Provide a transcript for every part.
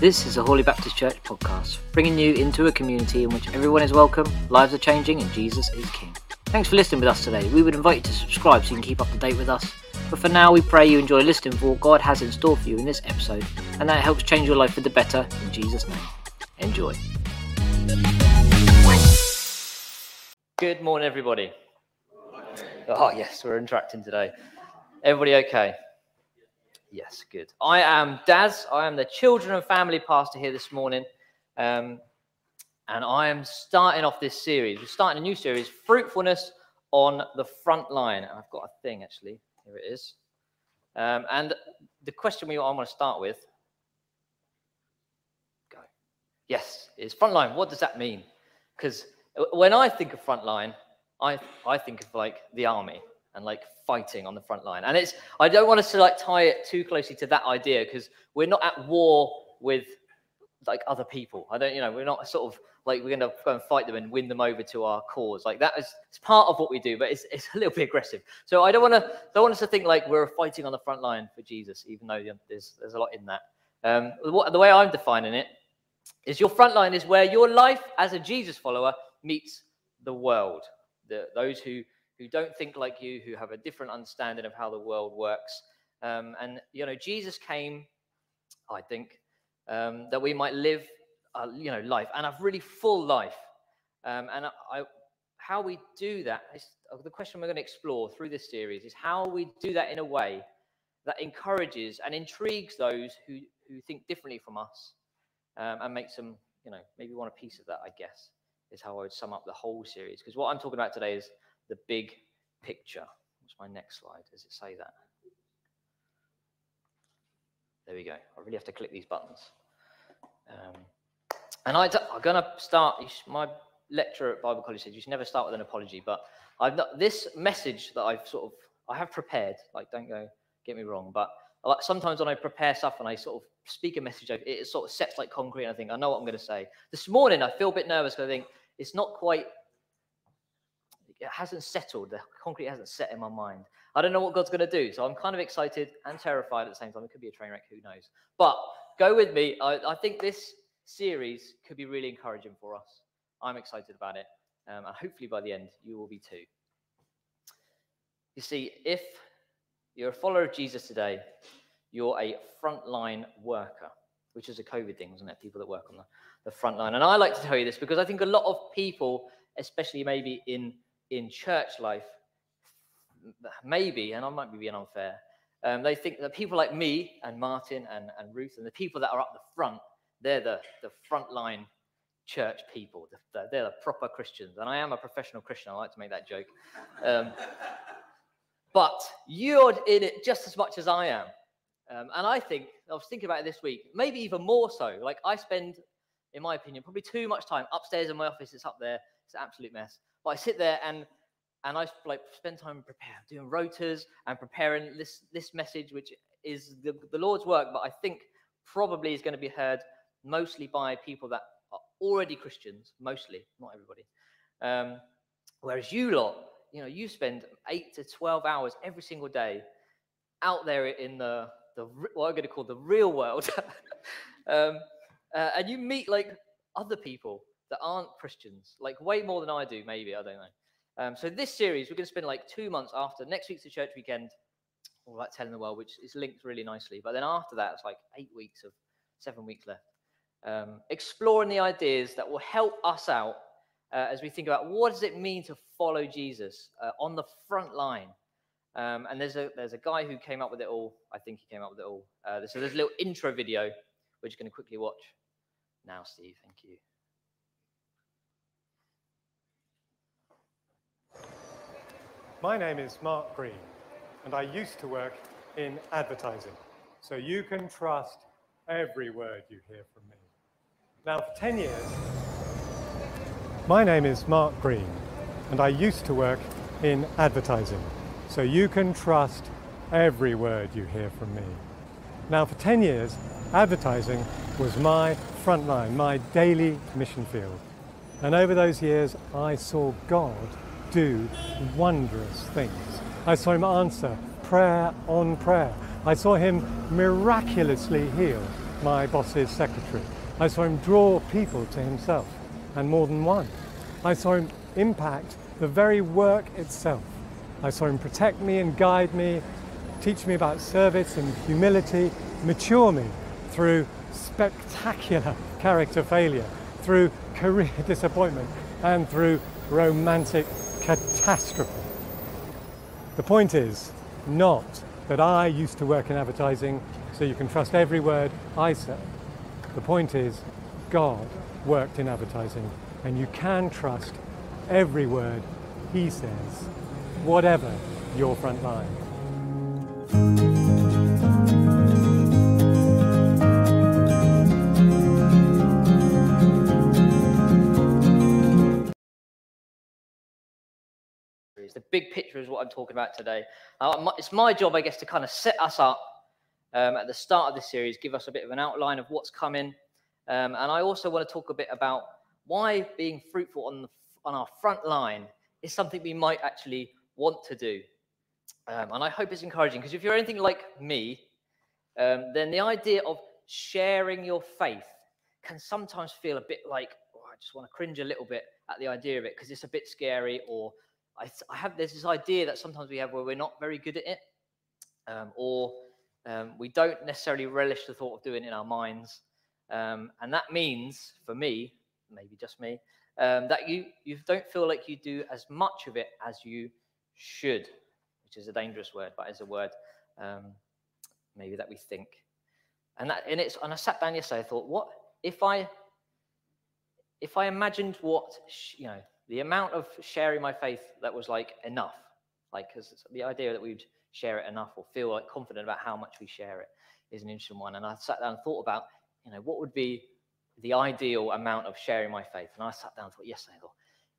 This is a Holy Baptist Church podcast, bringing you into a community in which everyone is welcome, lives are changing, and Jesus is King. Thanks for listening with us today. We would invite you to subscribe so you can keep up to date with us. But for now, we pray you enjoy listening for what God has in store for you in this episode, and that helps change your life for the better in Jesus' name. Enjoy. Good morning, everybody. Oh, yes, we're interacting today. Everybody okay? Yes, good. I am Daz. I am the children and family pastor here this morning. Um, and I am starting off this series. We're starting a new series, Fruitfulness on the Front Line. And I've got a thing actually. Here it is. Um, and the question we I want to start with go. Yes, is frontline. What does that mean? Because when I think of frontline, I I think of like the army and like fighting on the front line. And it's I don't want us to like tie it too closely to that idea because we're not at war with like other people. I don't, you know, we're not sort of like we're going to go and fight them and win them over to our cause. Like that is it's part of what we do, but it's, it's a little bit aggressive. So I don't want to don't want us to think like we're fighting on the front line for Jesus, even though there's there's a lot in that. Um, what, the way I'm defining it is your front line is where your life as a Jesus follower meets the world. The, those who who don't think like you, who have a different understanding of how the world works. Um, and, you know, Jesus came, I think, um, that we might live, uh, you know, life and a really full life. Um, and I, how we do that is uh, the question we're going to explore through this series is how we do that in a way that encourages and intrigues those who, who think differently from us um, and makes them, you know, maybe want a piece of that, I guess, is how I would sum up the whole series. Because what I'm talking about today is the big picture. What's my next slide? Does it say that? There we go. I really have to click these buttons. Um, and I, am going to start. My lecturer at Bible College said you should never start with an apology, but I've not, this message that I've sort of I have prepared. Like, don't go get me wrong, but like sometimes when I prepare stuff and I sort of speak a message, it sort of sets like concrete. And I think I know what I'm going to say. This morning I feel a bit nervous because I think it's not quite it hasn't settled. The concrete hasn't set in my mind. I don't know what God's going to do. So I'm kind of excited and terrified at the same time. It could be a train wreck, who knows? But go with me. I, I think this series could be really encouraging for us. I'm excited about it. Um, and hopefully by the end, you will be too. You see, if you're a follower of Jesus today, you're a frontline worker, which is a COVID thing, wasn't it? People that work on the, the front line. And I like to tell you this because I think a lot of people, especially maybe in in church life, maybe, and I might be being unfair, um, they think that people like me and Martin and, and Ruth and the people that are up the front, they're the, the frontline church people. The, they're the proper Christians. And I am a professional Christian. I like to make that joke. Um, but you're in it just as much as I am. Um, and I think, I was thinking about it this week, maybe even more so. Like I spend, in my opinion, probably too much time upstairs in my office. It's up there. It's an absolute mess. But I sit there and and I like spend time preparing, doing rotas and preparing this this message, which is the, the Lord's work, but I think probably is going to be heard mostly by people that are already Christians, mostly, not everybody. Um, whereas you lot, you know, you spend eight to twelve hours every single day out there in the the what I'm going to call the real world, um, uh, and you meet like other people that aren't Christians, like way more than I do, maybe. I don't know. Um, so this series, we're going to spend like two months after. Next week's the church weekend, all about telling the world, which is linked really nicely. But then after that, it's like eight weeks of seven weeks left, um, exploring the ideas that will help us out uh, as we think about what does it mean to follow Jesus uh, on the front line. Um, and there's a there's a guy who came up with it all. I think he came up with it all. Uh, so there's a little intro video, which you're going to quickly watch now, Steve. Thank you. My name is Mark Greene, and I used to work in advertising, so you can trust every word you hear from me. Now, for 10 years, my name is Mark Greene, and I used to work in advertising, so you can trust every word you hear from me. Now, for 10 years, advertising was my front line, my daily mission field. And over those years, I saw God do wondrous things. I saw him answer prayer on prayer. I saw him miraculously heal my boss's secretary. I saw him draw people to himself, and more than one. I saw him impact the very work itself. I saw him protect me and guide me, teach me about service and humility, mature me through spectacular character failure, through career disappointment, and through romantic catastrophe. The point is not that I used to work in advertising so you can trust every word I say. The point is God worked in advertising and you can trust every word he says, whatever your front line. The big picture is what I'm talking about today. Uh, it's my job, I guess, to kind of set us up um, at the start of the series, give us a bit of an outline of what's coming. Um, and I also want to talk a bit about why being fruitful on, the, on our front line is something we might actually want to do. Um, and I hope it's encouraging because if you're anything like me, um, then the idea of sharing your faith can sometimes feel a bit like, oh, I just want to cringe a little bit at the idea of it because it's a bit scary or I, I, have there's this idea that sometimes we have where we're not very good at it, um, or um, we don't necessarily relish the thought of doing it in our minds, um, and that means for me, maybe just me, um, that you you don't feel like you do as much of it as you should, which is a dangerous word, but it's a word um, maybe that we think, and that and it's and I sat down yesterday, I thought, what if I if I imagined what you know the amount of sharing my faith that was like enough, like because the idea that we'd share it enough or feel like confident about how much we share it is an interesting one. And I sat down and thought about, you know, what would be the ideal amount of sharing my faith. And I sat down and thought, yes, I thought,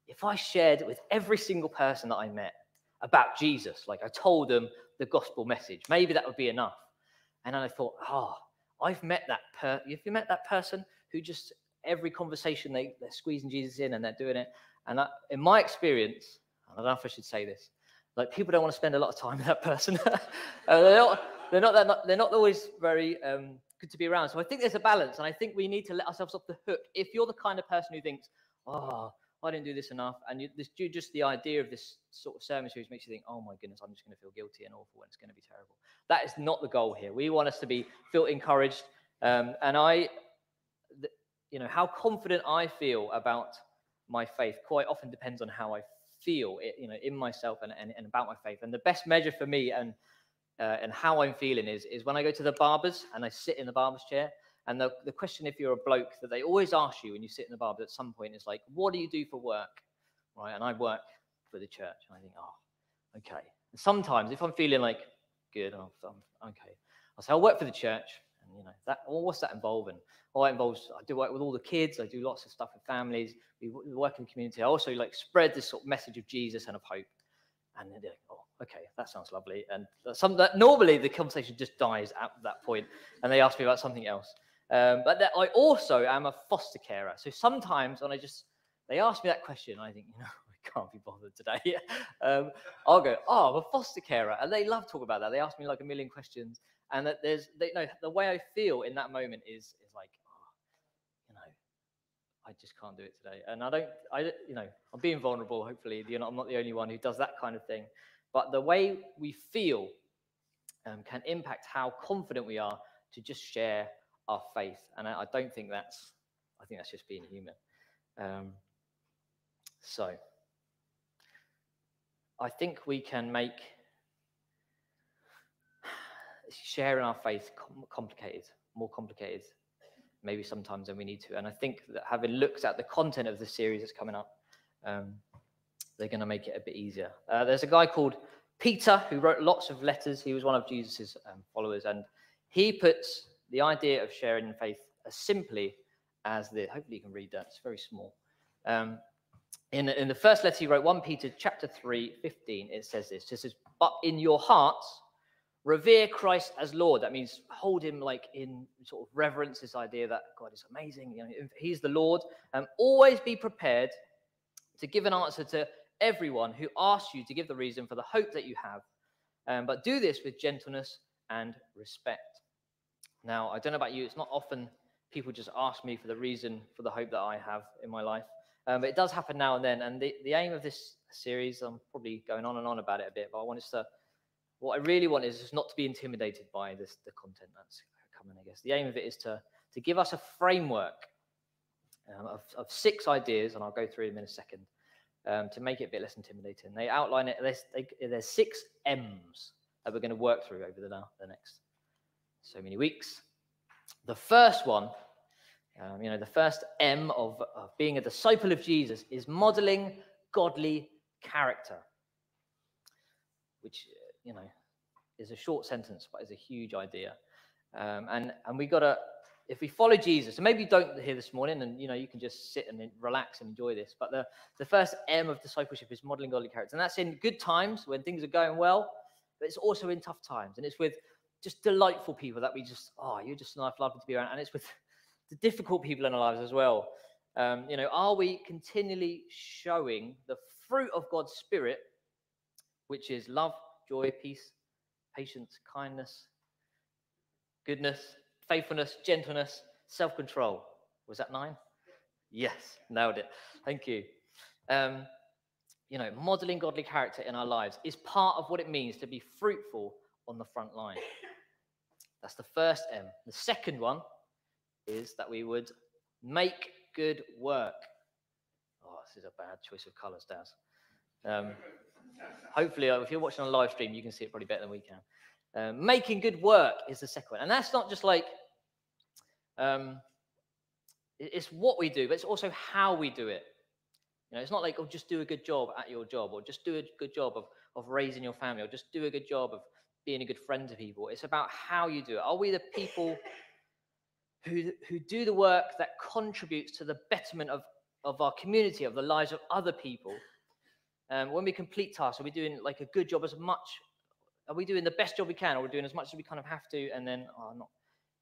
if I shared with every single person that I met about Jesus, like I told them the gospel message, maybe that would be enough. And then I thought, oh, I've met that per. if you met that person who just every conversation they, they're squeezing Jesus in and they're doing it? And in my experience, I don't know if I should say this, like people don't want to spend a lot of time with that person. uh, they're not. They're not, they're not. They're not always very um, good to be around. So I think there's a balance, and I think we need to let ourselves off the hook. If you're the kind of person who thinks, "Oh, I didn't do this enough," and you, this, just the idea of this sort of sermon series makes you think, "Oh my goodness, I'm just going to feel guilty and awful, and it's going to be terrible." That is not the goal here. We want us to be feel encouraged, um, and I, you know, how confident I feel about my faith quite often depends on how I feel, it, you know, in myself and, and, and, about my faith. And the best measure for me and uh, and how I'm feeling is is when I go to the barbers and I sit in the barber's chair. And the, the question, if you're a bloke, that they always ask you when you sit in the barber at some point is like, what do you do for work? Right. And I work for the church. And I think, oh, okay. And sometimes if I'm feeling like good, I'm, I'm okay. I'll say, I'll work for the church. That, what's that involving? Well, that involves, I do work with all the kids. I do lots of stuff with families. We work in community. I also like spread this sort of message of Jesus and of hope. And they're like, oh, okay, that sounds lovely. And some that normally the conversation just dies at that point, and they ask me about something else. Um, but that I also am a foster carer. So sometimes when I just they ask me that question, I think, you know, I can't be bothered today. um, I'll go, oh, I'm a foster carer, and they love talk about that. They ask me like a million questions, and that there's, they, you know, the way I feel in that moment is is like, oh, you know I just can't do it today. And I don't, I, you know, I'm being vulnerable. Hopefully, you're not, I'm not the only one who does that kind of thing. But the way we feel um, can impact how confident we are to just share our faith. And I, I don't think that's, I think that's just being human. Um, so, I think we can make sharing our faith complicated, more complicated maybe sometimes than we need to. And I think that having looked at the content of the series that's coming up, um, they're going to make it a bit easier. Uh, there's a guy called Peter who wrote lots of letters. He was one of Jesus's um, followers, and he puts the idea of sharing faith as simply as the. Hopefully, you can read that. It's very small. Um, in, in the first letter he wrote, 1 Peter chapter 3, 15, it says this. It says, But in your hearts revere Christ as Lord. That means hold him like in sort of reverence, this idea that God is amazing. You know, he's the Lord. Um, always be prepared to give an answer to everyone who asks you to give the reason for the hope that you have. Um, but do this with gentleness and respect. Now, I don't know about you, it's not often people just ask me for the reason for the hope that I have in my life. Um, but it does happen now and then. And the, the aim of this series, I'm probably going on and on about it a bit, but I want us to, what I really want is just not to be intimidated by this, the content that's coming, I guess. The aim of it is to, to give us a framework um, of, of six ideas, and I'll go through them in a second, um, to make it a bit less intimidating. They outline it, there's, they, there's six M's that we're going to work through over the, the next so many weeks. The first one, um, you know, the first M of, of being a disciple of Jesus is modeling godly character, which, you know, is a short sentence, but is a huge idea. Um, and and we got to, if we follow Jesus, and maybe you don't hear this morning, and you know you can just sit and relax and enjoy this. But the the first M of discipleship is modeling godly character, and that's in good times when things are going well, but it's also in tough times, and it's with just delightful people that we just, oh, you're just nice, lovely to be around. And it's with the difficult people in our lives as well. Um, you know, are we continually showing the fruit of God's Spirit, which is love, joy, peace, patience, kindness, goodness, faithfulness, gentleness, self control? Was that nine? Yes, nailed it. Thank you. Um, you know, modeling godly character in our lives is part of what it means to be fruitful on the front line. That's the first M. The second one is that we would make good work. Oh, this is a bad choice of colours, Daz. Um, hopefully, uh, if you're watching on live stream, you can see it probably better than we can. Um, making good work is the second one. And that's not just like, um, it's what we do, but it's also how we do it. You know, it's not like, oh, just do a good job at your job, or just do a good job of, of raising your family, or just do a good job of being a good friend to people. It's about how you do it. Are we the people who, who do the work that contributes to the betterment of, of our community, of the lives of other people? Um, when we complete tasks, are we doing like a good job as much? Are we doing the best job we can, or we're we doing as much as we kind of have to? And then, oh, not,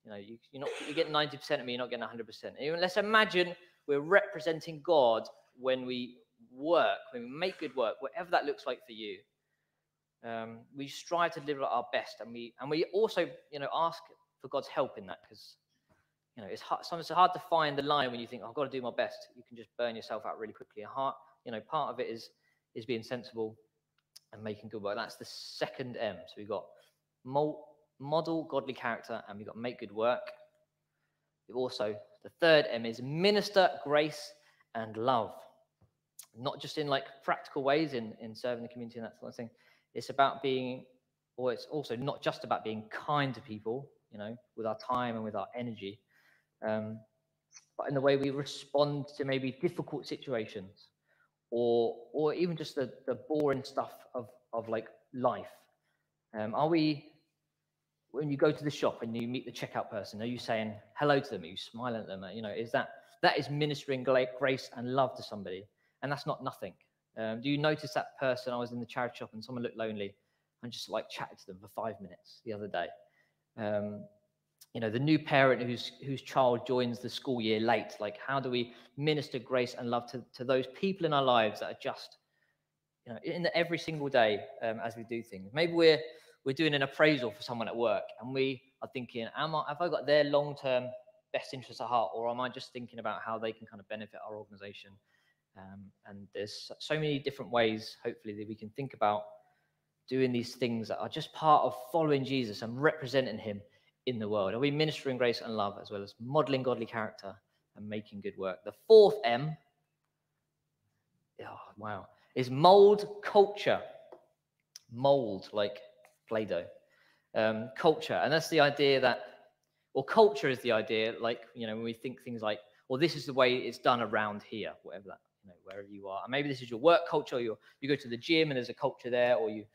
you know, you, you're not, you get 90% of me, you're not getting 100%. Even, let's imagine we're representing God when we work, when we make good work, whatever that looks like for you. Um, we strive to deliver our best, and we and we also, you know, ask for God's help in that because, you know, it's hard, sometimes it's hard to find the line when you think, oh, I've got to do my best. You can just burn yourself out really quickly. Heart, you know, part of it is is being sensible and making good work. That's the second M. So we've got model godly character, and we've got make good work. We've also the third M is minister grace and love, not just in like practical ways in in serving the community and that sort of thing it's about being, or it's also not just about being kind to people, you know, with our time and with our energy, um, but in the way we respond to maybe difficult situations or or even just the, the boring stuff of, of like life. Um, are we when you go to the shop and you meet the checkout person, are you saying hello to them? Are you smiling at them? You know, is that that is ministering grace and love to somebody, and that's not nothing. Um, do you notice that person? I was in the charity shop and someone looked lonely and just like chatted to them for five minutes the other day. Um, you know, the new parent whose whose child joins the school year late. Like, how do we minister grace and love to, to those people in our lives that are just, you know, in the, every single day um, as we do things? Maybe we're we're doing an appraisal for someone at work, and we are thinking, am I have I got their long term best interests at heart, or am I just thinking about how they can kind of benefit our organization? Um, and there's so many different ways, hopefully, that we can think about doing these things that are just part of following Jesus and representing him in the world. Are we ministering grace and love as well as modeling godly character and making good work? The fourth M, oh, wow, is mold culture. Mold, like Play Doh. Um, culture. And that's the idea that, or culture is the idea, like, you know, when we think things like, well, this is the way it's done around here, whatever that you know, wherever you are. And maybe this is your work culture, you you go to the gym and there's a culture there, or you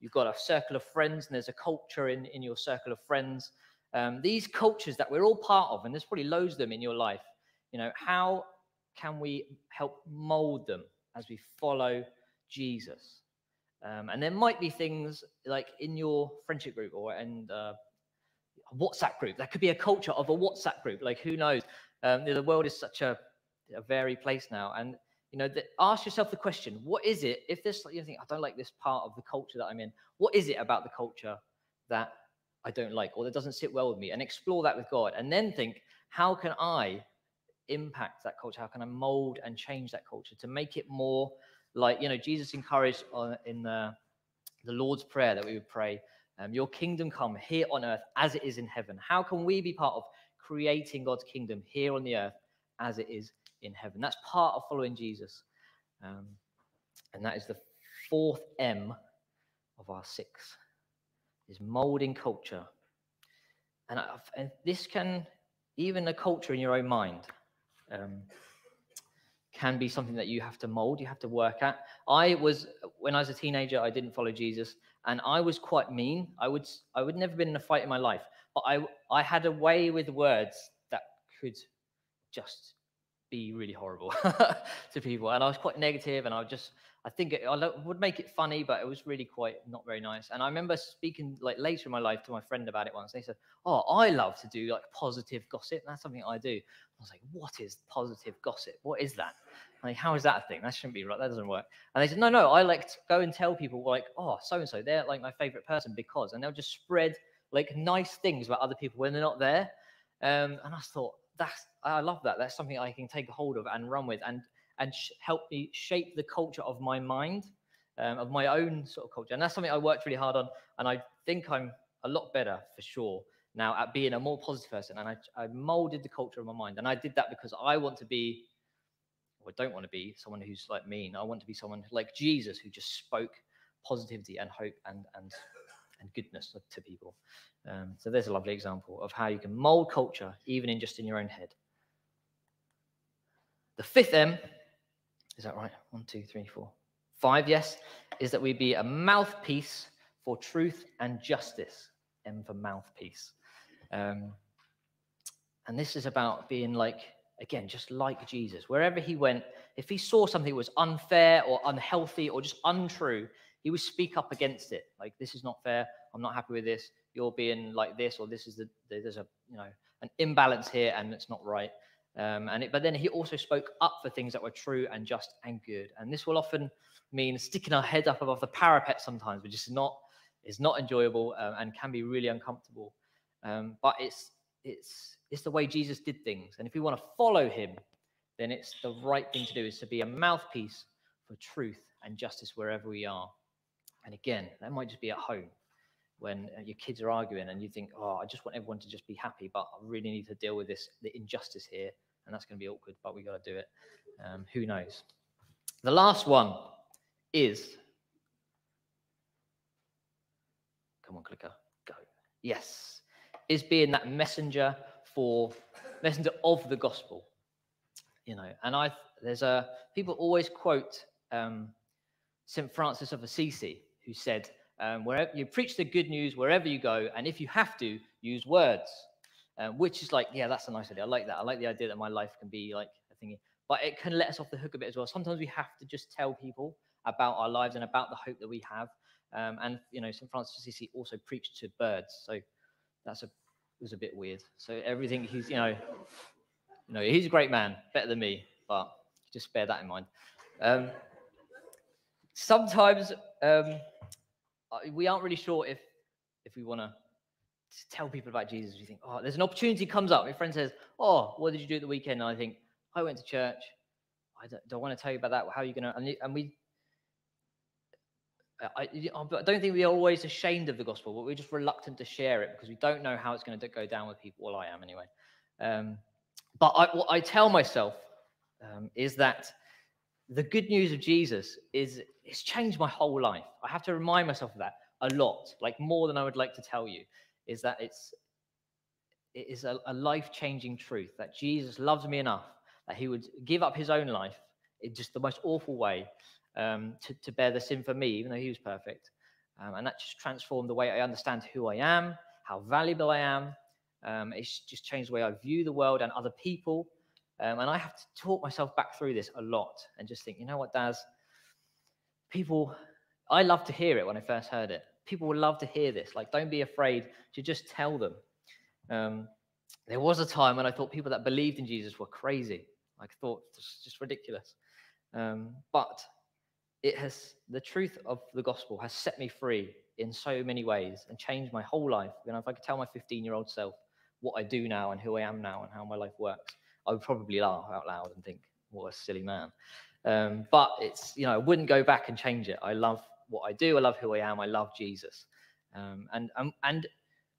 you've got a circle of friends and there's a culture in, in your circle of friends. Um, these cultures that we're all part of, and there's probably loads of them in your life. You know, how can we help mold them as we follow Jesus? Um, and there might be things like in your friendship group or in uh, a WhatsApp group. That could be a culture of a WhatsApp group. Like who knows? Um, the world is such a, a varied place now, and you know, the, ask yourself the question: What is it? If this, you think, I don't like this part of the culture that I'm in. What is it about the culture that I don't like or that doesn't sit well with me, and explore that with God, and then think, how can I impact that culture? How can I mold and change that culture to make it more like you know Jesus encouraged in the the Lord's prayer that we would pray, um, "Your kingdom come here on earth as it is in heaven." How can we be part of creating God's kingdom here on the earth as it is in heaven? That's part of following Jesus, um, and that is the fourth M of our six is molding culture. And, I, and this can, even a culture in your own mind, um, can be something that you have to mold, you have to work at. I was, when I was a teenager, I didn't follow Jesus, and I was quite mean. I would, I would never been in a fight in my life, but I, I had a way with words that could just be really horrible to people, and I was quite negative, and I would just I think it, I would make it funny, but it was really quite not very nice. And I remember speaking like later in my life to my friend about it once. They said, "Oh, I love to do like positive gossip. That's something I do." I was like, "What is positive gossip? What is that? Like, how is that a thing? That shouldn't be right. That doesn't work." And they said, "No, no. I like to go and tell people like, oh, so and so, they're like my favorite person because," and they'll just spread like nice things about other people when they're not there. Um, and I thought that's I love that. That's something I can take hold of and run with. And and sh- help me shape the culture of my mind, um, of my own sort of culture. And that's something I worked really hard on. And I think I'm a lot better for sure now at being a more positive person. And I, I molded the culture of my mind. And I did that because I want to be, or don't want to be, someone who's like mean. I want to be someone like Jesus who just spoke positivity and hope and, and, and goodness to people. Um, so there's a lovely example of how you can mold culture even in just in your own head. The fifth M is that right? One, two, three, four, five. Yes, is that we be a mouthpiece for truth and justice. M for mouthpiece. Um, and this is about being like, again, just like Jesus. Wherever he went, if he saw something that was unfair or unhealthy or just untrue, he would speak up against it. Like, this is not fair. I'm not happy with this. You're being like this, or this is the, there's a, you know, an imbalance here and it's not right. Um, and it, but then he also spoke up for things that were true and just and good. And this will often mean sticking our head up above the parapet sometimes, which is not is not enjoyable um, and can be really uncomfortable. Um, but it's it's it's the way Jesus did things. And if we want to follow him, then it's the right thing to do is to be a mouthpiece for truth and justice wherever we are. And again, that might just be at home when uh, your kids are arguing and you think, oh, I just want everyone to just be happy, but I really need to deal with this, the injustice here. And that's going to be awkward, but we got to do it. Um, who knows? The last one is, come on, clicker, go. Yes, is being that messenger for, messenger of the gospel. You know, and I, there's a, people always quote um, St. Francis of Assisi, who said, um, wherever you preach the good news wherever you go, and if you have to, use words, um, which is like, yeah, that's a nice idea. I like that. I like the idea that my life can be like a thingy, but it can let us off the hook a bit as well. Sometimes we have to just tell people about our lives and about the hope that we have. Um, and you know, St. Francis Assisi also preached to birds, so that's a was a bit weird. So everything he's, you know, you know, he's a great man, better than me, but just bear that in mind. Um, sometimes um, we aren't really sure if if we want to tell people about Jesus. We think, oh, there's an opportunity comes up. Your friend says, oh, what did you do at the weekend? And I think, I went to church. I don't, don't want to tell you about that. How are you going to? And we, I, I don't think we're always ashamed of the gospel, but we're just reluctant to share it because we don't know how it's going to go down with people. Well, I am anyway. Um, but I, what I tell myself um, is that the good news of Jesus is it's changed my whole life. I have to remind myself of that a lot, like more than I would like to tell you, is that it's it is a, a life-changing truth that Jesus loves me enough that he would give up his own life in just the most awful way um, to, to bear the sin for me, even though he was perfect. Um, and that just transformed the way I understand who I am, how valuable I am. Um, it's just changed the way I view the world and other people. Um, and I have to talk myself back through this a lot and just think, you know what, Daz? People, I love to hear it when I first heard it. People would love to hear this. Like, don't be afraid to just tell them. Um, there was a time when I thought people that believed in Jesus were crazy. I thought it's just ridiculous. Um, but it has the truth of the gospel has set me free in so many ways and changed my whole life. You know, if I could tell my 15 year old self what I do now and who I am now and how my life works, I would probably laugh out loud and think, what a silly man. Um, but it's, you know, I wouldn't go back and change it. I love what I do. I love who I am. I love Jesus. Um, and, um, and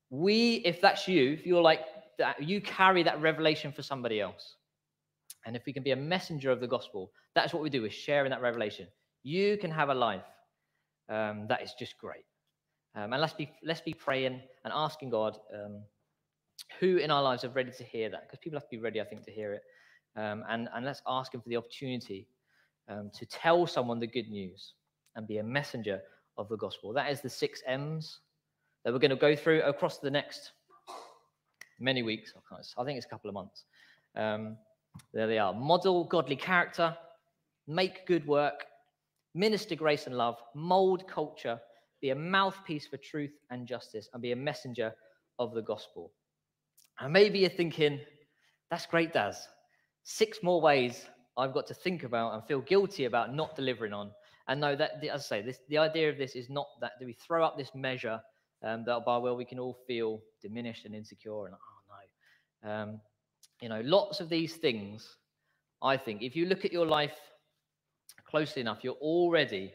we, if that's you, if you're like that, you carry that revelation for somebody else. And if we can be a messenger of the gospel, that's what we do is sharing that revelation. You can have a life um, that is just great. Um, and let's be let's be praying and asking God um, who in our lives are ready to hear that because people have to be ready, I think, to hear it. Um, and and let's ask Him for the opportunity um, to tell someone the good news and be a messenger of the gospel. That is the six M's that we're going to go through across the next many weeks. I think it's a couple of months. Um, there they are. Model godly character, make good work, minister grace and love, mold culture, be a mouthpiece for truth and justice, and be a messenger of the gospel. And maybe you're thinking, that's great, Daz. Six more ways I've got to think about and feel guilty about not delivering on. And no, that as I say, this the idea of this is not that do we throw up this measure um, that by well we can all feel diminished and insecure and oh no, um, you know, lots of these things. I think if you look at your life closely enough, you're already,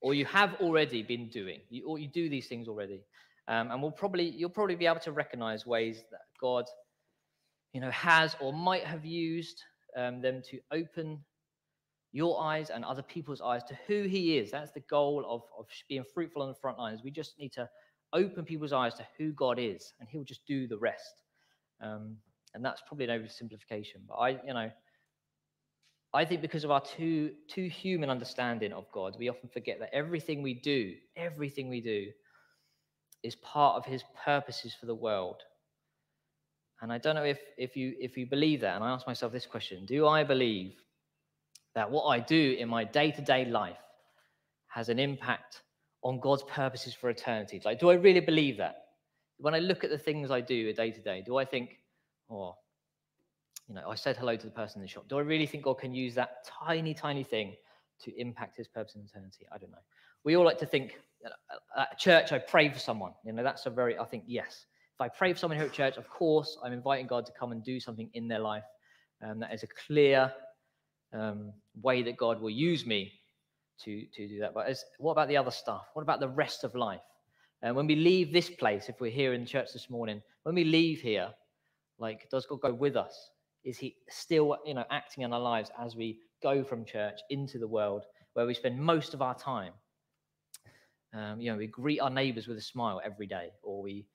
or you have already been doing, you, or you do these things already, um, and we'll probably you'll probably be able to recognize ways that God, you know, has or might have used um, them to open your eyes and other people's eyes to who He is. That's the goal of, of being fruitful on the front lines. We just need to open people's eyes to who God is, and He'll just do the rest. Um, and that's probably an oversimplification, but I, you know, I think because of our too too human understanding of God, we often forget that everything we do, everything we do, is part of His purposes for the world. And I don't know if if you if you believe that. And I ask myself this question: Do I believe that what I do in my day to day life has an impact on God's purposes for eternity? Like, do I really believe that? When I look at the things I do a day to day, do I think, or, you know, I said hello to the person in the shop. Do I really think God can use that tiny, tiny thing to impact his purpose in eternity? I don't know. We all like to think at church, I pray for someone. You know, that's a very, I think, yes. If I pray for someone here at church, of course, I'm inviting God to come and do something in their life. Um, that is a clear um, way that God will use me to, to do that. But as, what about the other stuff? What about the rest of life? And when we leave this place, if we're here in church this morning, when we leave here, like, does God go with us? Is He still, you know, acting in our lives as we go from church into the world where we spend most of our time? Um, you know, we greet our neighbours with a smile every day, or we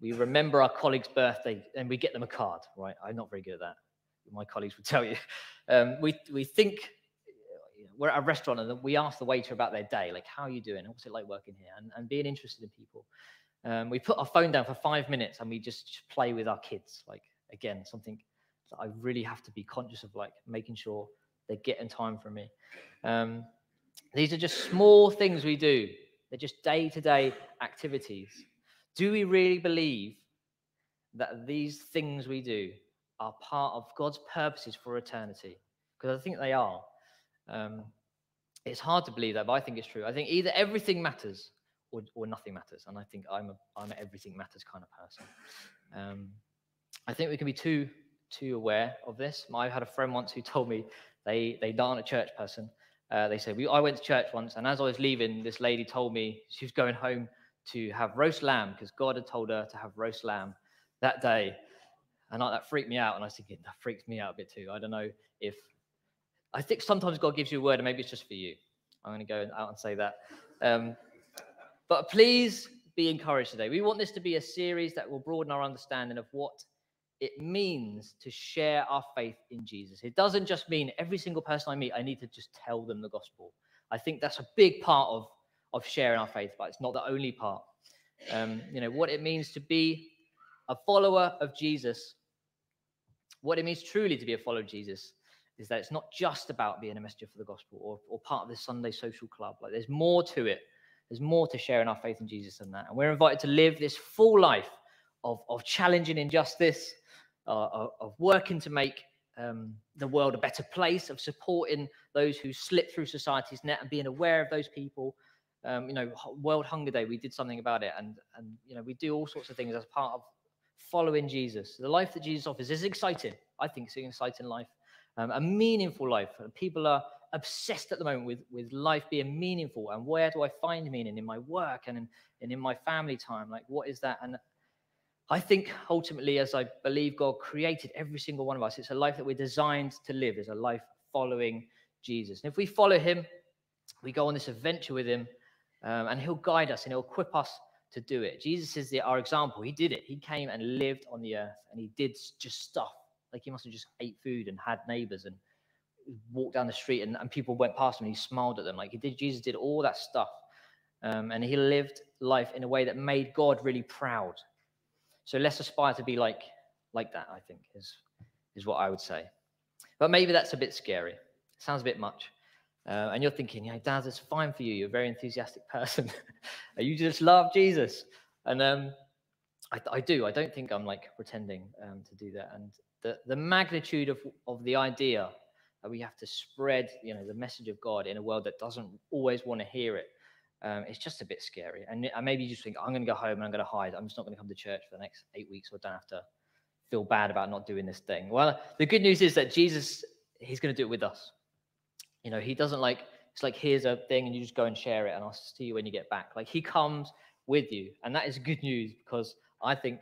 we remember our colleague's birthday and we get them a card. Right? I'm not very good at that. My colleagues would tell you. Um, we we think we're at a restaurant and we ask the waiter about their day, like, how are you doing? What's it like working here? And, and being interested in people. Um, we put our phone down for five minutes and we just play with our kids. Like again, something that I really have to be conscious of, like making sure they're getting time from me. Um, these are just small things we do. They're just day-to-day activities. Do we really believe that these things we do are part of God's purposes for eternity? Because I think they are. Um, it's hard to believe that, but I think it's true. I think either everything matters or, or nothing matters. And I think I'm a I'm an everything matters kind of person. Um, I think we can be too too aware of this. I had a friend once who told me they they aren't a church person. Uh, they said we, I went to church once, and as I was leaving, this lady told me she was going home to have roast lamb because God had told her to have roast lamb that day. And I, that freaked me out. And I was thinking, that freaks me out a bit too. I don't know if, I think sometimes God gives you a word and maybe it's just for you. I'm going to go out and say that. Um, but please be encouraged today. We want this to be a series that will broaden our understanding of what it means to share our faith in Jesus. It doesn't just mean every single person I meet, I need to just tell them the gospel. I think that's a big part of, of sharing our faith, but it's not the only part. Um, you know, what it means to be a follower of Jesus, what it means truly to be a follower of Jesus is that it's not just about being a messenger for the gospel or, or part of this Sunday social club. Like there's more to it there's more to sharing our faith in Jesus than that. And we're invited to live this full life of, of challenging injustice, uh, of, of, working to make um, the world a better place, of supporting those who slip through society's net and being aware of those people. Um, you know, World Hunger Day, we did something about it, and and you know, we do all sorts of things as part of following Jesus. The life that Jesus offers is exciting. I think it's an exciting life, um, a meaningful life. People are obsessed at the moment with with life being meaningful and where do I find meaning in my work and in, and in my family time? Like, what is that? And I think ultimately, as I believe God created every single one of us, it's a life that we're designed to live, is a life following Jesus. And if we follow him, we go on this adventure with him, um, and he'll guide us and he'll equip us to do it. Jesus is the, our example. He did it. He came and lived on the earth, and he did just stuff. Like he must have just ate food and had neighbors and walked down the street, and, and people went past him and he smiled at them. Like he did, Jesus did all that stuff. Um, and he lived life in a way that made God really proud. So let's aspire to be like like that. I think is is what I would say. But maybe that's a bit scary. Sounds a bit much. Uh, and you're thinking, yeah, Daz, it's fine for you. You're a very enthusiastic person. you just love Jesus. And um, I, I, do. I don't think I'm like pretending um, to do that. And the, the magnitude of, of the idea that we have to spread, you know, the message of God in a world that doesn't always want to hear it um, it's just a bit scary. And, maybe you just think, I'm going to go home and I'm going to hide. I'm just not going to come to church for the next eight weeks, or don't have to feel bad about not doing this thing. Well, the good news is that Jesus, he's going to do it with us. You know, he doesn't like, it's like, here's a thing and you just go and share it and I'll see you when you get back. Like he comes with you. And that is good news because I think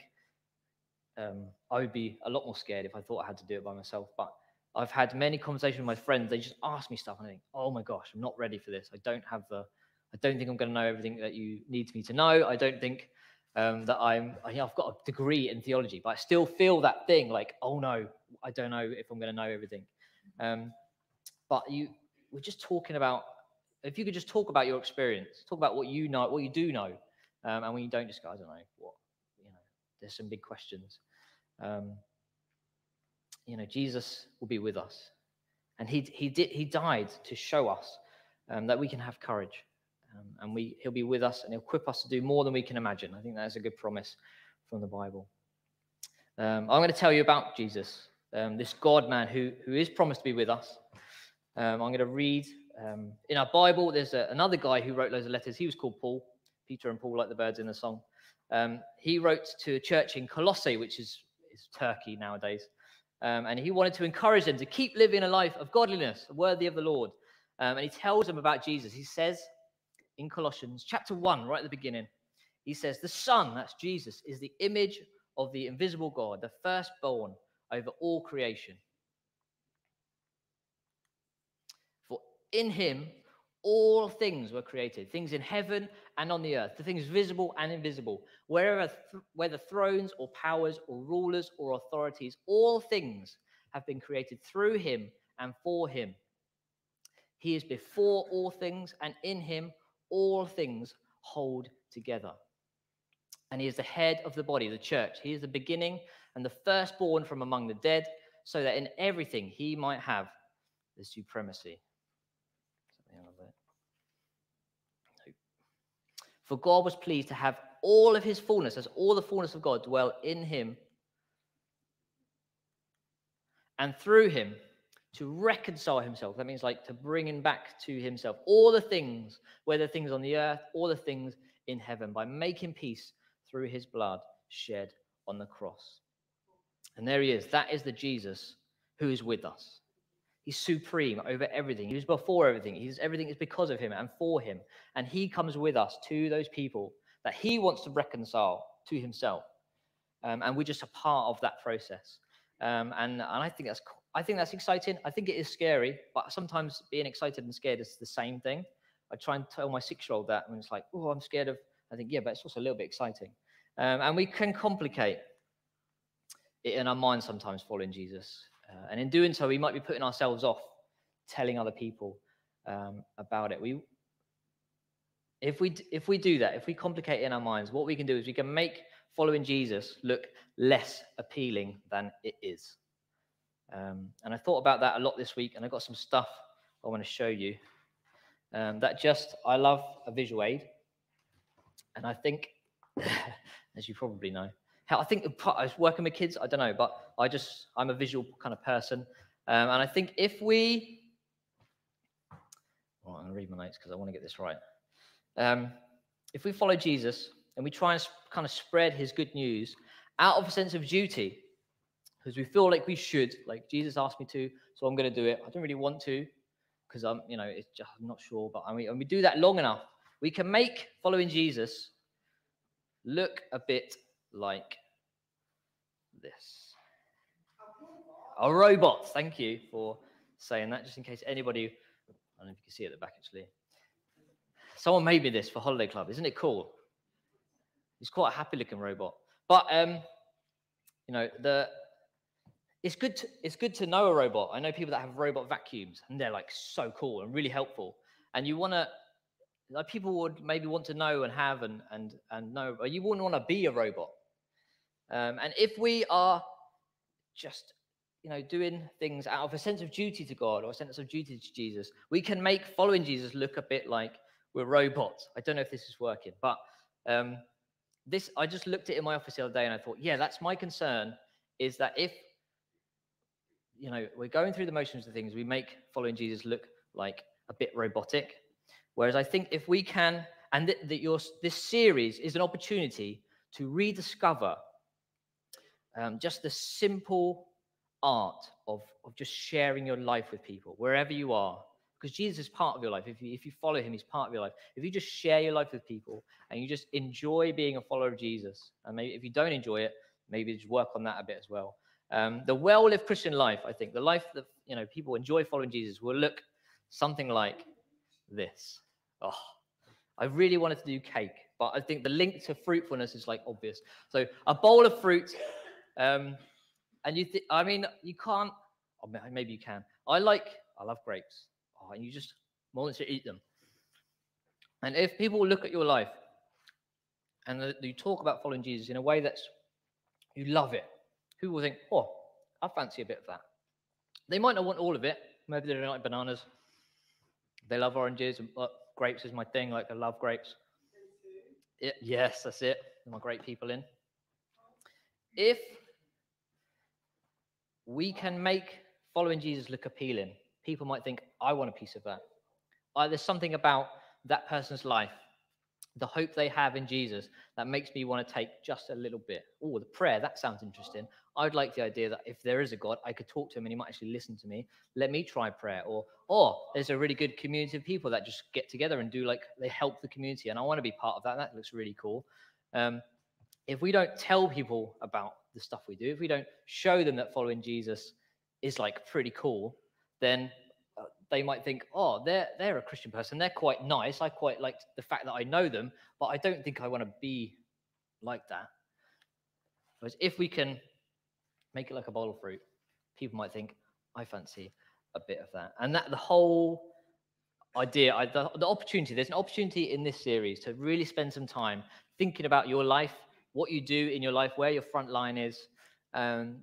um, I would be a lot more scared if I thought I had to do it by myself. But I've had many conversations with my friends. They just ask me stuff and I think, oh my gosh, I'm not ready for this. I don't have the I don't think I'm going to know everything that you need me to know. I don't think um, that I'm, I, have got a degree in theology, but I still feel that thing like, oh no, I don't know if I'm going to know everything. Um, but you, we're just talking about, if you could just talk about your experience, talk about what you know, what you do know. Um, and when you don't just go, I don't know what, you know, there's some big questions. Um, you know, Jesus will be with us. And he, he, did, he died to show us um, that we can have courage. Um, and we, he'll be with us and he'll equip us to do more than we can imagine. I think that is a good promise from the Bible. Um, I'm going to tell you about Jesus, um, this God man who, who is promised to be with us. Um, I'm going to read um, in our Bible, there's a, another guy who wrote loads of letters. He was called Paul, Peter and Paul, like the birds in the song. Um, he wrote to a church in Colossae, which is, is Turkey nowadays. and he wanted to encourage them to keep living a life of godliness, worthy of the Lord. and he tells them about Jesus. He says, in Colossians chapter 1, right at the beginning, he says, The Son, that's Jesus, is the image of the invisible God, the firstborn over all creation. For in him all things were created, things in heaven and on the earth, the things visible and invisible, wherever th- whether thrones or powers or rulers or authorities, all things have been created through him and for him. He is before all things, and in him all things hold together. And he is the head of the body, the church. He is the beginning and the firstborn from among the dead, so that in everything he might have the supremacy. For God was pleased to have all of his fullness, as all the fullness of God, dwell in him. And through him to reconcile himself. That means like to bring him back to himself. All the things, whether things on the earth or the things in heaven, by making peace through his blood shed on the cross. And there he is. That is the Jesus who is with us. He's supreme over everything. He's before everything. He's everything is because of him and for him. And he comes with us to those people that he wants to reconcile to himself. Um, and we're just a part of that process. Um, and, and I think that's I think that's exciting. I think it is scary, but sometimes being excited and scared is the same thing. I try and tell my six-year-old that when it's like, oh, I'm scared of. I think, yeah, but it's also a little bit exciting, um, and we can complicate it in our minds sometimes following Jesus, uh, and in doing so, we might be putting ourselves off telling other people um, about it. We, if we if we do that, if we complicate in our minds, what we can do is we can make following Jesus look less appealing than it is. Um, and I thought about that a lot this week, and I got some stuff I want to show you. Um, that just, I love a visual aid. And I think, as you probably know, how I think I was working with kids, I don't know, but I just, I'm a visual kind of person. Um, and I think if we, well, I'm going to read my notes because I want to get this right. Um, if we follow Jesus and we try and kind of spread his good news out of a sense of duty, because we feel like we should, like Jesus asked me to, so I'm going to do it. I don't really want to because I'm, you know, it's just, I'm not sure, but I mean, and we do that long enough, we can make following Jesus look a bit like this. A robot. Thank you for saying that, just in case anybody, I don't know if you can see at the back actually. Someone made me this for Holiday Club. Isn't it cool? He's quite a happy looking robot. But, um, you know, the, it's good to, it's good to know a robot. I know people that have robot vacuums and they're like so cool and really helpful. And you want to like people would maybe want to know and have and and and know, but you wouldn't want to be a robot. Um, and if we are just you know doing things out of a sense of duty to God or a sense of duty to Jesus, we can make following Jesus look a bit like we're robots. I don't know if this is working, but um, this I just looked at it in my office the other day and I thought, yeah, that's my concern. Is that if you know we're going through the motions of things, we make following Jesus look like a bit robotic Whereas I think if we can, and that, that your, this series is an opportunity to rediscover um, just the simple art of, of just sharing your life with people, wherever you are. Because Jesus is part of your life. If you, if you follow him, he's part of your life. If you just share your life with people and you just enjoy being a follower of Jesus, and maybe if you don't enjoy it, maybe just work on that a bit as well. Um, the well-lived Christian life, I think, the life that you know people enjoy following Jesus, will look something like this. Oh, I really wanted to do cake, but I think the link to fruitfulness is like obvious. So a bowl of fruit, um, and you think, I mean, you can't, oh, maybe you can. I like, I love grapes, oh, and you just want to eat them. And if people look at your life and you talk about following Jesus in a way that's, you love it, who will think, oh, I fancy a bit of that. They might not want all of it. Maybe they don't like bananas. They love oranges, but uh, grapes is my thing. Like I love grapes. It, yes, that's it. My great people in. If we can make following Jesus look appealing, people might think, I want a piece of that. Uh, there's something about that person's life, the hope they have in Jesus, that makes me want to take just a little bit. Oh, the prayer, that sounds interesting. I'd like the idea that if there is a God, I could talk to him and he might actually listen to me. Let me try prayer. Or, or there's a really good community of people that just get together and do like they help the community. And I want to be part of that. That looks really cool. Um, if we don't tell people about the stuff we do, if we don't show them that following Jesus is like pretty cool, then uh, they might think, oh, they're they're a Christian person. They're quite nice. I quite like the fact that I know them, but I don't think I want to be like that. Whereas if we can make it like a bowl of fruit. People might think, I fancy a bit of that. And that the whole idea, I, the, the opportunity, there's an opportunity in this series to really spend some time thinking about your life, what you do in your life, where your front line is, um,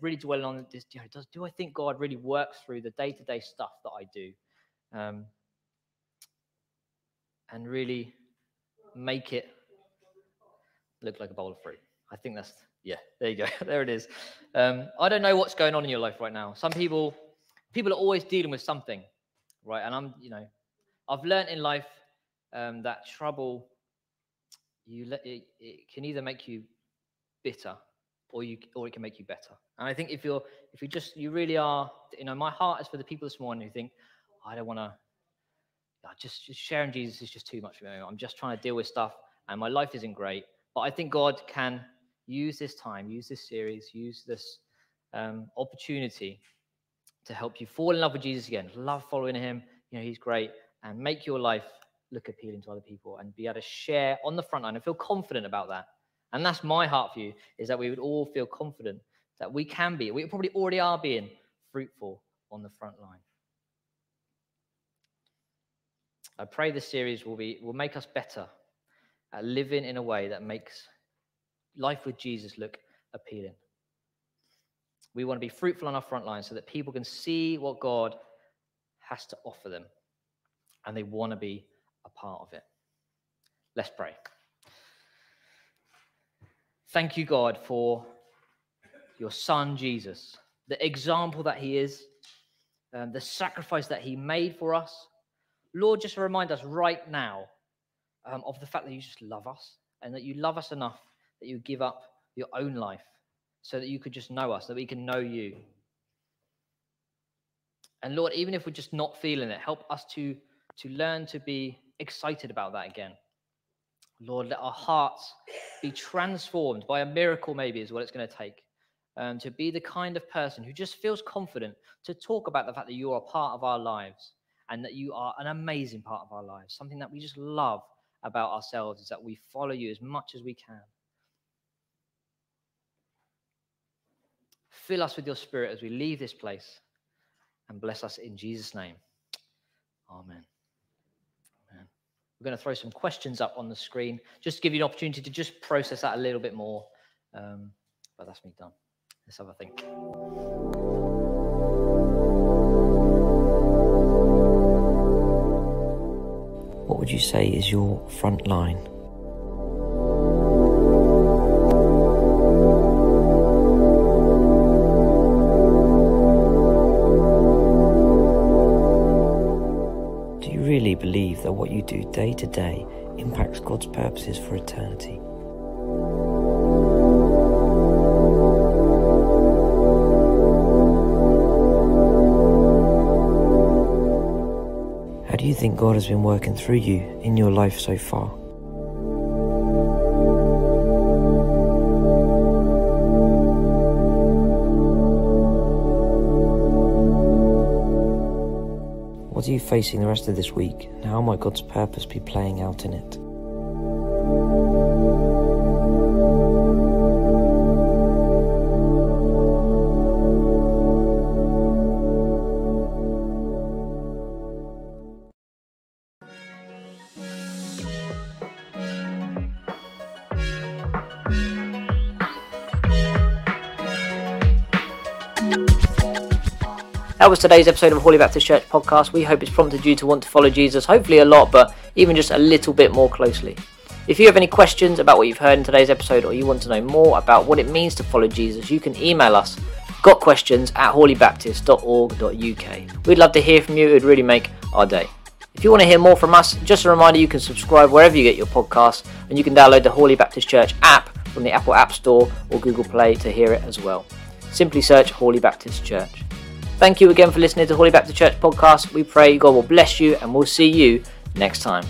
really dwelling on this. You know, does, do I think God really works through the day to day stuff that I do? Um, and really make it look like a bowl of fruit. I think that's yeah, there you go. there it is. Um, I don't know what's going on in your life right now. Some people, people are always dealing with something, right? And I'm, you know, I've learned in life um, that trouble, you let it, it can either make you bitter or you or it can make you better. And I think if you're if you just you really are, you know, my heart is for the people this morning who think, I don't want to. Just, just sharing Jesus is just too much for me. I'm just trying to deal with stuff, and my life isn't great. But I think God can use this time, use this series, use this um, opportunity to help you fall in love with Jesus again, love following him. You know, he's great, and make your life look appealing to other people and be able to share on the front line and feel confident about that. And that's my heart for you is that we would all feel confident that we can be, we probably already are being fruitful on the front line. I pray this series will be will make us better at living in a way that makes life with Jesus look appealing. We want to be fruitful on our front line so that people can see what God has to offer them and they want to be a part of it. Let's pray. Thank you, God, for your son, Jesus, the example that he is, um, the sacrifice that he made for us. Lord, just remind us right now um, of the fact that you just love us and that you love us enough that you give up your own life so that you could just know us, that we can know you. And Lord, even if we're just not feeling it, help us to, to learn to be excited about that again. Lord, let our hearts be transformed by a miracle, maybe, is what it's going to take. Um, to be the kind of person who just feels confident to talk about the fact that you are a part of our lives and that you are an amazing part of our lives. Something that we just love about ourselves is that we follow you as much as we can. Fill us with your spirit as we leave this place and bless us in Jesus' name. Amen. Amen. We're going to throw some questions up on the screen, just to give you an opportunity to just process that a little bit more. Um, but that's me done. Let's have a think. What would you say is your front line? Day to day impacts God's purposes for eternity. How do you think God has been working through you in your life so far? What are you facing the rest of this week, and how might God's purpose be playing out in it? That was today's episode of Hawley Baptist Church podcast. We hope it's prompted you to want to follow Jesus, hopefully a lot, but even just a little bit more closely. If you have any questions about what you've heard in today's episode or you want to know more about what it means to follow Jesus, you can email us gotquestions at hawleybaptist.org.uk. We'd love to hear from you, it would really make our day. If you want to hear more from us, just a reminder you can subscribe wherever you get your podcasts and you can download the Hawley Baptist Church app from the Apple App Store or Google Play to hear it as well. Simply search Hawley Baptist Church. Thank you again for listening to Hawley Baptist Church podcast. We pray God will bless you and we'll see you next time.